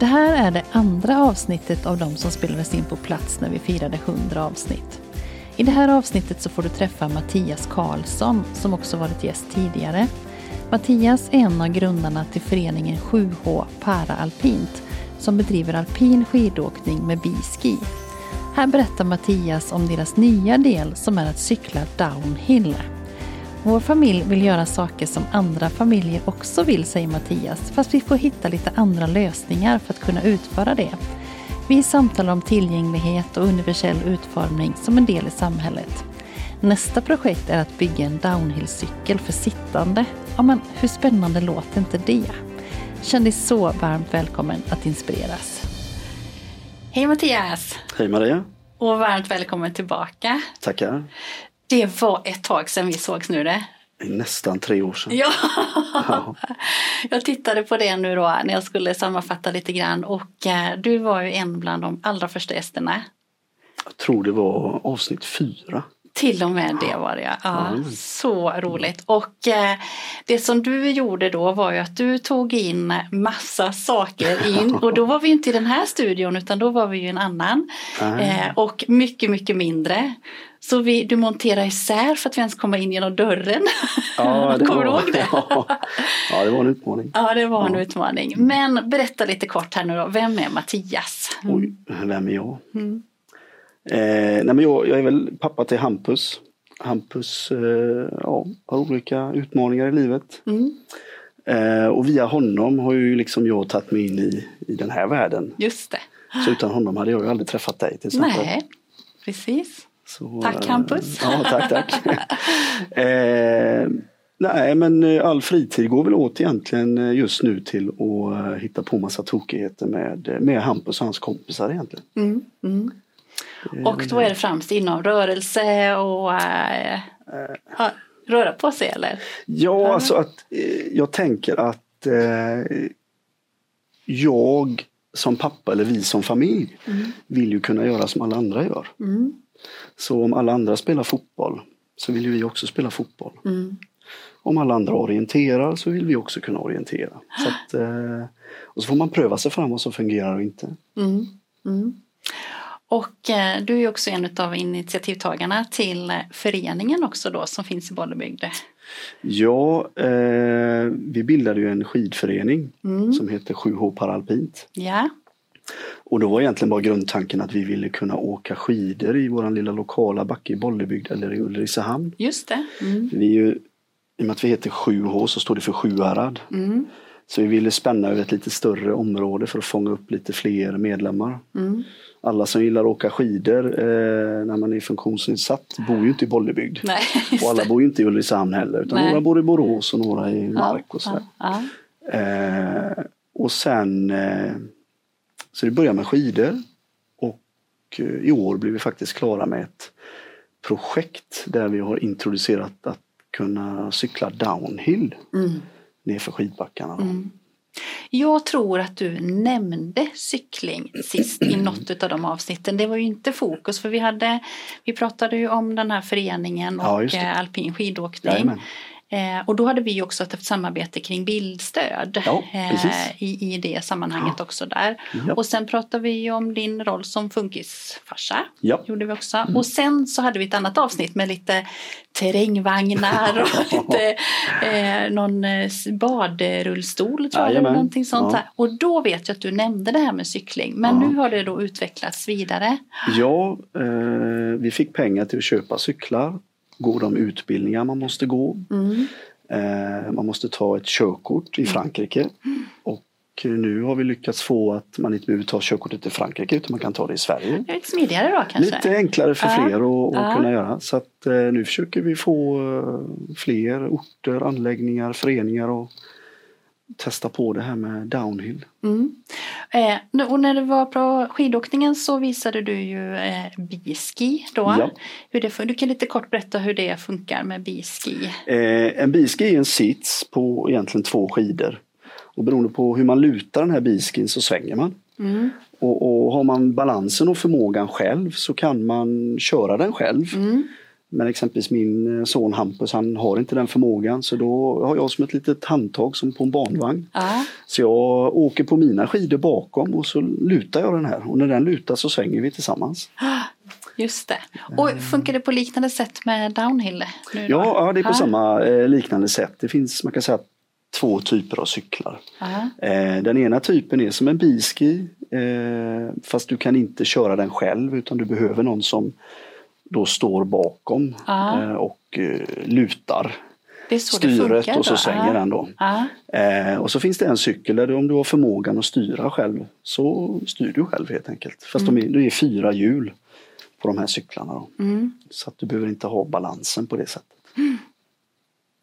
Det här är det andra avsnittet av de som spelades in på plats när vi firade 100 avsnitt. I det här avsnittet så får du träffa Mattias Karlsson som också varit gäst tidigare. Mattias är en av grundarna till föreningen 7H Paraalpint som bedriver alpin skidåkning med biski. Här berättar Mattias om deras nya del som är att cykla downhill. Vår familj vill göra saker som andra familjer också vill, säger Mattias, fast vi får hitta lite andra lösningar för att kunna utföra det. Vi samtalar om tillgänglighet och universell utformning som en del i samhället. Nästa projekt är att bygga en downhillcykel för sittande. Ja, men hur spännande låter inte det? Känn dig så varmt välkommen att inspireras. Hej Mattias! Hej Maria! Och varmt välkommen tillbaka. Tackar! Det var ett tag sedan vi sågs nu det. Nästan tre år sedan. Ja. ja. Jag tittade på det nu då när jag skulle sammanfatta lite grann och eh, du var ju en bland de allra första gästerna. Jag tror det var avsnitt fyra. Till och med det var det ja. ja mm. Så roligt. Och eh, det som du gjorde då var ju att du tog in massa saker in och då var vi inte i den här studion utan då var vi ju en annan. Eh, och mycket, mycket mindre. Så vi, du monterade isär för att vi ens komma in genom dörren. Ja, det Kommer var, du ihåg det? Ja, det var en utmaning. Ja, det var en ja. utmaning. Men berätta lite kort här nu då. Vem är Mattias? Mm. Oj, vem är jag? Mm. Eh, nej men jag, jag, är väl pappa till Hampus. Hampus eh, ja, har olika utmaningar i livet. Mm. Eh, och via honom har ju liksom jag tagit mig in i, i den här världen. Just det. Så utan honom hade jag ju aldrig träffat dig till exempel. Nej, precis. Så, tack Hampus! Ja, tack, tack. eh, nej, men eh, all fritid går väl åt egentligen eh, just nu till att eh, hitta på massa tokigheter med, med Hampus och hans kompisar egentligen. Mm, mm. Och då är det främst inom rörelse och äh, röra på sig eller? Ja, alltså att jag tänker att eh, jag som pappa eller vi som familj mm. vill ju kunna göra som alla andra gör. Mm. Så om alla andra spelar fotboll så vill vi också spela fotboll. Mm. Om alla andra orienterar så vill vi också kunna orientera. Så att, eh, och så får man pröva sig fram vad som fungerar och inte. Mm. Mm. Och eh, du är också en av initiativtagarna till föreningen också då som finns i Bollebygd. Ja, eh, vi bildade ju en skidförening mm. som heter 7H Paralpint. Ja. Och då var egentligen bara grundtanken att vi ville kunna åka skidor i våran lilla lokala backe i Bollebygd eller i Ulricehamn. Just det. Mm. Vi är ju, I och med att vi heter 7H så står det för Sjuhärad. Mm. Så vi ville spänna över ett lite större område för att fånga upp lite fler medlemmar. Mm. Alla som gillar att åka skidor eh, när man är funktionsnedsatt bor ju inte i Bollebygd. Nej, och alla bor ju inte i Ulricehamn heller utan Nej. några bor i Borås och några i Mark och sådär. Ja, ja. Eh, och sen eh, så det började med skidor och eh, i år blev vi faktiskt klara med ett projekt där vi har introducerat att kunna cykla downhill mm. nerför skidbackarna. Mm. Jag tror att du nämnde cykling sist i något av de avsnitten. Det var ju inte fokus för vi hade Vi pratade ju om den här föreningen och ja, eh, alpin skidåkning. Jajamän. Eh, och då hade vi också ett samarbete kring bildstöd ja, eh, i, i det sammanhanget ja. också där. Ja. Och sen pratade vi om din roll som funkisfarsa. Ja. Gjorde vi också. Mm. Och sen så hade vi ett annat avsnitt med lite terrängvagnar och lite, eh, någon eh, badrullstol tror jag. Eller någonting sånt ja. Och då vet jag att du nämnde det här med cykling. Men nu har det då utvecklats vidare. Ja, eh, vi fick pengar till att köpa cyklar gå de utbildningar man måste gå. Mm. Eh, man måste ta ett körkort i. Frankrike. Mm. Och nu har vi lyckats få att man inte behöver ta körkortet i Frankrike utan man kan ta det i Sverige. Det är lite smidigare då kanske? Lite enklare för fler att, att kunna göra. Så att eh, nu försöker vi få eh, fler orter, anläggningar, föreningar och testa på det här med downhill. Mm. Eh, och när du var på skidåkningen så visade du ju eh, biski då. Ja. Hur det, du kan lite kort berätta hur det funkar med biski. Eh, en biski är en sits på egentligen två skidor. Och beroende på hur man lutar den här biskin så svänger man. Mm. Och, och, har man balansen och förmågan själv så kan man köra den själv. Mm. Men exempelvis min eh, son Hampus han har inte den förmågan så då har jag som ett litet handtag som på en barnvagn. Ah. Så jag åker på mina skidor bakom och så lutar jag den här och när den lutar så svänger vi tillsammans. Just det. Och funkar det på liknande sätt med downhill? ja, ja, det är på ah. samma eh, liknande sätt. Det finns man kan säga två typer av cyklar. Eh, den ena typen är som en biski eh, fast du kan inte köra den själv utan du behöver någon som då står bakom eh, och eh, lutar styret och så svänger den då. Eh, och så finns det en cykel där du, om du har förmågan att styra själv så styr du själv helt enkelt. Fast mm. de är, det är fyra hjul på de här cyklarna. Då. Mm. Så att du behöver inte ha balansen på det sättet. Mm.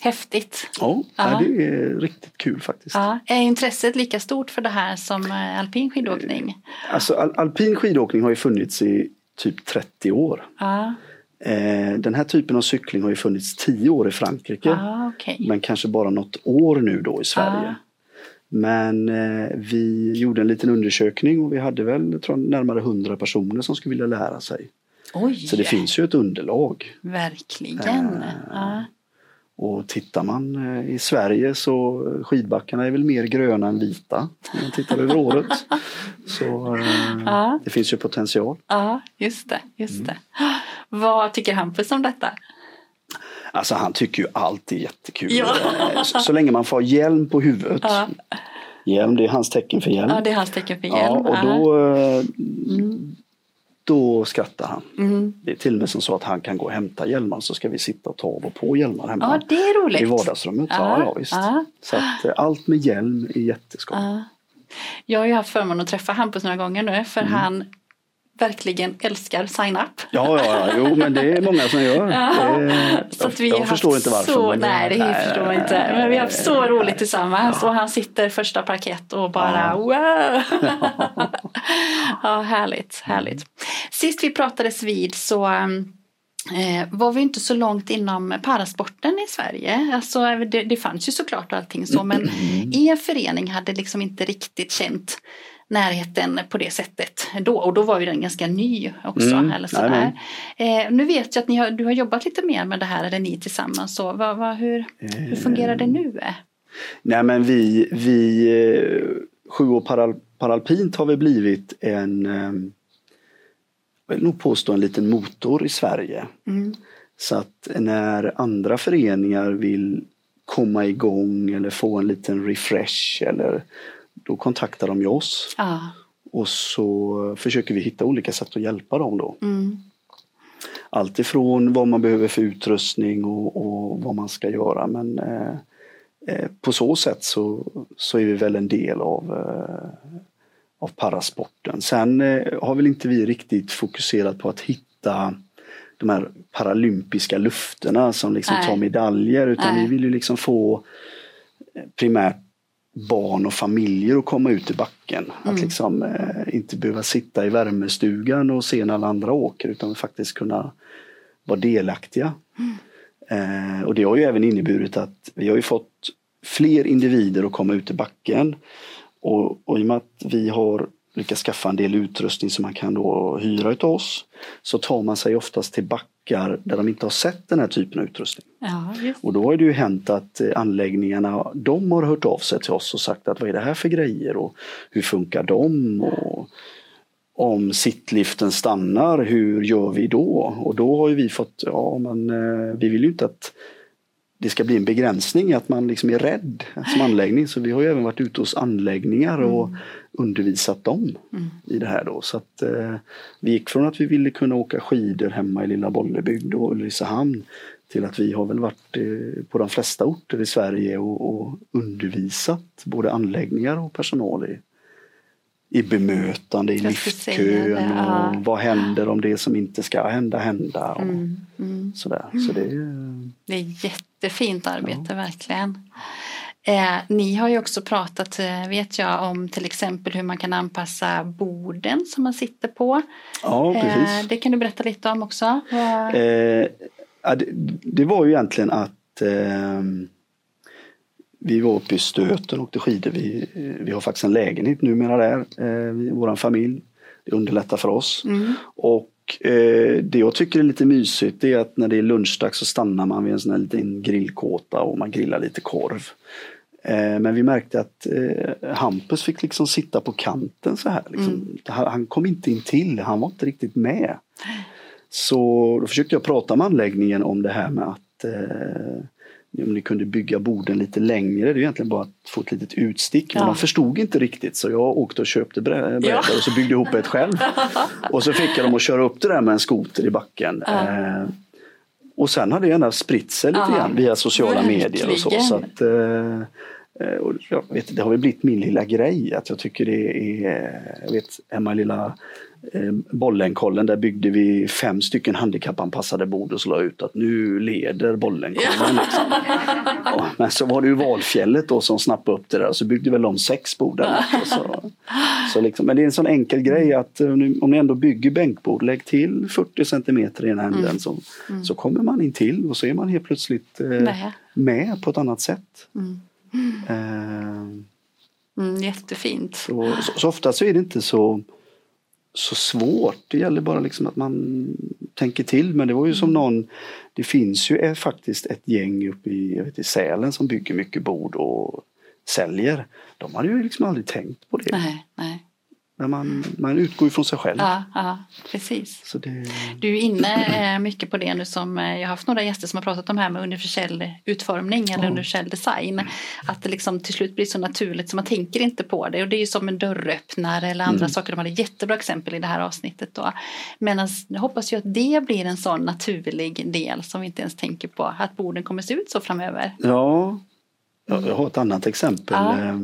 Häftigt. Ja, ja, det är riktigt kul faktiskt. Ja. Är intresset lika stort för det här som eh, alpin skidåkning? Alltså al alpin skidåkning har ju funnits i typ 30 år. Ja. Eh, den här typen av cykling har ju funnits 10 år i Frankrike. Ah, okay. Men kanske bara något år nu då i Sverige. Ah. Men eh, vi gjorde en liten undersökning och vi hade väl tror närmare 100 personer som skulle vilja lära sig. Oj. Så det finns ju ett underlag. Verkligen. Ah. Och tittar man eh, i Sverige så skidbackarna är väl mer gröna än vita om man tittar över året. Så eh, ja. det finns ju potential. Ja, just det. Just mm. det. Vad tycker Hampus om detta? Alltså han tycker ju allt är jättekul. Ja. Eh, så, så, länge man får hjälm på huvudet. Ja. Hjälm, det är hans tecken för hjälm. Ja, det är hans tecken för hjälm. Ja, och då, mm då skrattar han. Mm. Det är till och med som så att han kan gå och hämta hjälmar så ska vi sitta och ta av och på hjälmar hemma. Ja, det är roligt. I vardagsrummet. Ja, ja, visst. Ja. Så att, eh, allt med hjälm är jätteskoj. Ja. Jag har ju haft förmånen att träffa Hampus några gånger nu för mm. han verkligen älskar sign-up. Ja, ja, jo, men det är många som gör. Ja, det, så att vi jag förstår inte varför. Så, nej, det nej, förstår nej, inte. Men vi har haft så roligt tillsammans ja. och han sitter första parkett och bara ja. wow! ja, härligt, härligt. Sist vi pratades vid så Eh, var vi inte så långt inom parasporten i Sverige. Alltså, det, det fanns ju såklart allting så men mm. er förening hade liksom inte riktigt känt närheten på det sättet då. Och då var ju den ganska ny också. Mm, eller sådär. Eh, nu vet jag att ni har, du har jobbat lite mer med det här, eller ni tillsammans. Så, vad, vad, hur, hur fungerar det nu? Nej men vi, vi eh, Sju år paral, paralpint har vi blivit en eh, jag vill nog påstå en liten motor i Sverige. Mm. Så att när andra föreningar vill komma igång eller få en liten refresh eller då kontaktar de ju oss. Ah. Och så försöker vi hitta olika sätt att hjälpa dem då. Mm. Allt ifrån vad man behöver för utrustning och, och vad man ska göra men eh, eh, på så sätt så, så är vi väl en del av, eh, av parasporten. Sen eh, har väl inte vi riktigt fokuserat på att hitta de här paralympiska lufterna som liksom tar medaljer utan Nej. vi vill ju liksom få eh, primärt barn och familjer att komma ut i backen. Mm. Att liksom eh, inte behöva sitta i värmestugan och se när alla andra åker utan faktiskt kunna vara delaktiga. Mm. Eh, och det har ju även inneburit att vi har ju fått fler individer att komma ut i backen. Och, och i och med att vi har lyckats skaffa en del utrustning som man kan då hyra utav oss så tar man sig oftast till backar där de inte har sett den här typen av utrustning. Ja, och då har det ju hänt att eh, anläggningarna, de har hört av sig till oss och sagt att vad är det här för grejer och hur funkar de? Och om sittliften stannar, hur gör vi då? Och då har ju vi fått, ja men eh, vi vill ju inte att det ska bli en begränsning, att man liksom är rädd som anläggning. Så vi har ju även varit ute hos anläggningar och mm. undervisat dem mm. i det här då. Så att eh, vi gick från att vi ville kunna åka skidor hemma i lilla Bollebygd och Ulricehamn till att vi har väl varit eh, på de flesta orter i Sverige och, och undervisat både anläggningar och personal i i bemötande, i liftkön och ja. vad händer om det som inte ska hända hända. Och mm, mm. Sådär. Så det, är, det är jättefint arbete verkligen. Eh, ni har ju också pratat, eh, vet jag, om till exempel hur man kan anpassa borden som man sitter på. Ja, precis. Eh, det kan du berätta lite om också. Eh, ja, det, det, var ju egentligen att ehm, vi var uppe i Stöten och åkte skidor. Vi, vi har faktiskt en lägenhet numera där, eh, vår familj. Det underlättar för oss. Mm. Och eh, det jag tycker är lite mysigt är att när det är lunchdags så stannar man vid en sån här liten grillkåta och man grillar lite korv. Eh, men vi märkte att eh, Hampus fick liksom sitta på kanten så här. Liksom. Mm. Han kom inte in till, han var inte riktigt med. Så då försökte jag prata med anläggningen om det här med att eh, om ni kunde bygga borden lite längre. Det är egentligen bara att få ett litet utstick. Men ja. de förstod inte riktigt så jag åkte och köpte brädor ja. och så byggde ihop ett själv. och så fick jag dem att köra upp det där med en skoter i backen. Ja. Eh, och sen har det gärna spritt sig lite grann via sociala Verkligen. medier och så. så att, eh, eh, och jag vet, det har väl blivit min lilla grej att jag tycker det är, jag vet hemma lilla Eh, Bollenkollen, där byggde vi fem stycken handikappanpassade bord och så la ut att nu leder Bollenkollen. Liksom. Ja, men så var det ju Valfjället då som snappade upp det där och så byggde väl de sex borden. Så, så liksom, men det är en sån enkel grej att eh, om ni ändå bygger bänkbord, lägg till 40 centimeter i ena änden mm. så, mm. så kommer man in till och så är man helt plötsligt eh, med på ett annat sätt. Mm. Eh, jättefint. Så, så, så ofta så är det inte så så svårt. Det gäller bara liksom att man tänker till. Men det var ju som mm. någon, det finns ju faktiskt ett gäng uppe i, jag vet, i Sälen som bygger mycket bord och säljer. De hade ju liksom aldrig tänkt på det. Nej, nej. Men man, man utgår från sig själv. Ja, ja precis. Det... Du är inne eh, mycket på det nu som eh, jag har haft några gäster som har pratat om här med universell utformning eller ja. universell design. Att det liksom till slut blir så naturligt så man tänker inte på det och det är ju som en dörröppnare eller andra mm. saker. De hade jättebra exempel i det här avsnittet då. Men jag hoppas ju att det blir en sån naturlig del som vi inte ens tänker på att borden kommer se ut så framöver. Ja, jag har ett annat exempel. Ja.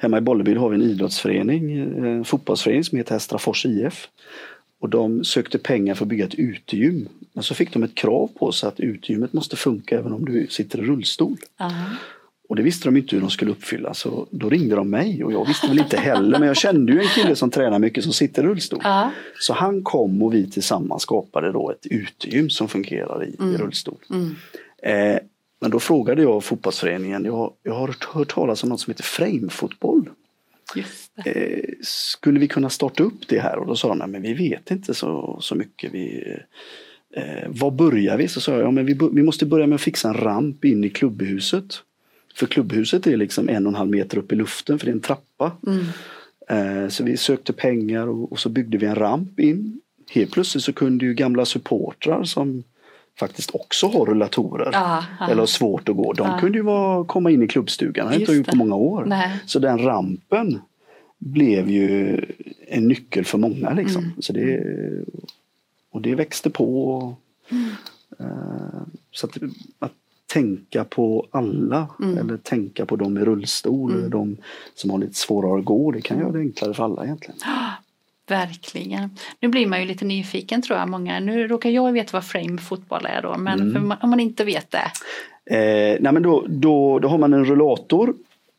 Hemma i Bollebygd har vi en idrottsförening, en fotbollsförening som heter Hästrafors IF. Och de sökte pengar för att bygga ett utegym. Men så fick de ett krav på sig att utegymmet måste funka även om du sitter i rullstol. Uh-huh. Och det visste de inte hur de skulle uppfylla så då ringde de mig och jag visste väl inte heller men jag kände ju en kille som tränar mycket som sitter i rullstol. Uh-huh. Så han kom och vi tillsammans skapade då ett utegym som fungerar i, mm. i rullstol. Mm. Eh, men då frågade jag fotbollsföreningen, jag, jag har hört talas om något som heter framefotboll. Eh, skulle vi kunna starta upp det här? Och då sa de, men vi vet inte så, så mycket. Vi, eh, var börjar vi? Så sa jag, ja, men vi, vi måste börja med att fixa en ramp in i klubbhuset. För klubbhuset är liksom en och en halv meter upp i luften för det är en trappa. Mm. Eh, så vi sökte pengar och, och, så byggde vi en ramp in. Helt plötsligt så kunde ju gamla supportrar som faktiskt också har rullatorer ja, ja. eller har svårt att gå. De ja. kunde ju vara, komma in i klubbstugan, det har inte gjort på många år. Nej. Så den rampen blev ju en nyckel för många. Liksom. Mm. Så det, och det växte på. Mm. Uh, så att, att, tänka på alla mm. eller tänka på de i rullstol mm. de som har lite svårare att gå. Det kan göra det enklare för alla egentligen. Verkligen. Nu blir man ju lite nyfiken tror jag. Många. Nu råkar jag veta vad frame fotboll är då, men mm. om man inte vet det? Eh, nej men då, då, då har man en rullator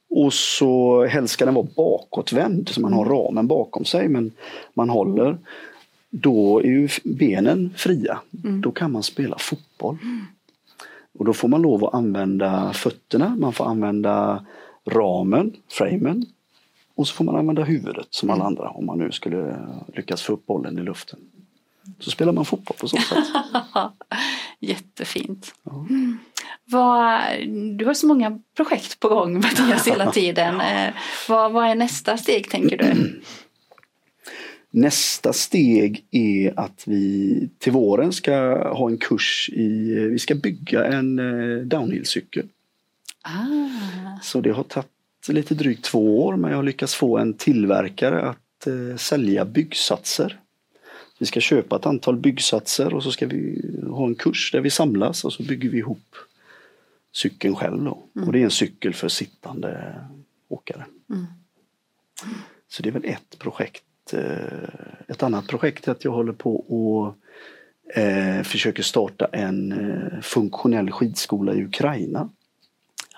och så helst ska den vara bakåtvänd så man har mm. ramen bakom sig men man håller. Då är ju benen fria. Mm. Då kan man spela fotboll. Mm. Och då får man lov att använda fötterna, man får använda ramen, framen och så får man använda huvudet som alla mm. andra om man nu skulle lyckas få upp bollen i luften. Så spelar man fotboll på så sätt. Jättefint. Ja. Vad, du har så många projekt på gång Mattias hela tiden. Eh, vad, vad är nästa steg tänker du? Nästa steg är att vi till våren ska ha en kurs i, vi ska bygga en eh, downhillcykel. Ah. Så det har tagit lite drygt två år men jag har lyckats få en tillverkare att eh, sälja byggsatser. Vi ska köpa ett antal byggsatser och så ska vi ha en kurs där vi samlas och så bygger vi ihop cykeln själv. Då. Mm. Och det är en cykel för sittande åkare. Mm. Så det är väl ett projekt. Eh, ett annat projekt är att jag håller på och eh, försöker starta en eh, funktionell skidskola i Ukraina.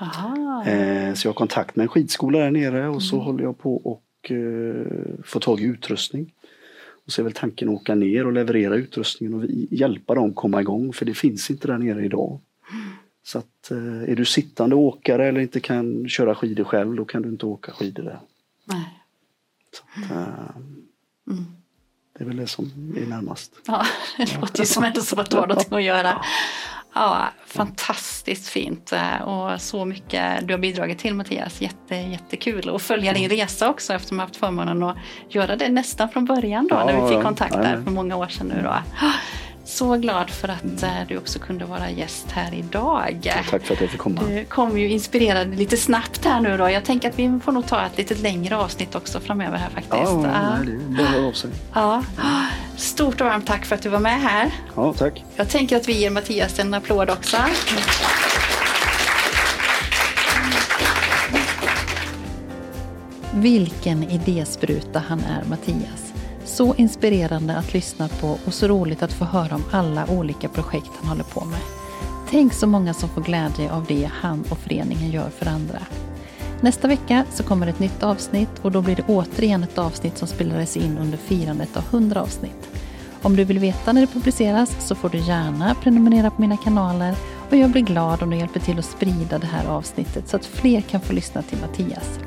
Eh, så jag har kontakt med en skidskola där nere och så mm. håller jag på och eh, få tag i utrustning. Och så är väl tanken att åka ner och leverera utrustningen och hjälpa dem komma igång för det finns inte där nere idag. Så att eh, är du sittande åkare eller inte kan köra skidor själv då kan du inte åka skidor där. Nej. Så att, eh, mm. Det är väl det som är närmast. Ja, det låter ju som att du har någonting att göra. Ja, fantastiskt fint eh, och så mycket du har bidragit till Mattias. Jätte, jättekul att följa din resa också eftersom jag haft förmånen att göra det nästan från början då ja, när vi fick kontakt där för många år sedan nu då. Så glad för att mm. du också kunde vara gäst här idag. Tack för att jag fick komma. Du kom ju inspirerad lite snabbt här nu då. Jag tänker att vi får nog ta ett lite längre avsnitt också framöver här faktiskt. Ja, det behöver av sig. Ja. Stort och varmt tack för att du var med här. Ja, tack. Jag tänker att vi ger Mattias en applåd också. Vilken idéspruta han är, Mattias. Så inspirerande att lyssna på och så roligt att få höra om alla olika projekt han håller på med. Tänk så många som får glädje av det han och föreningen gör för andra. Nästa vecka så kommer ett nytt avsnitt och då blir det återigen ett avsnitt som spelades in under firandet av 100 avsnitt. Om du vill veta när det publiceras så får du gärna prenumerera på mina kanaler och jag blir glad om du hjälper till att sprida det här avsnittet så att fler kan få lyssna till Mattias.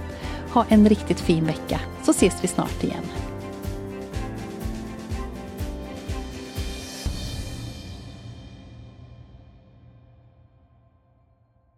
Ha en riktigt fin vecka så ses vi snart igen.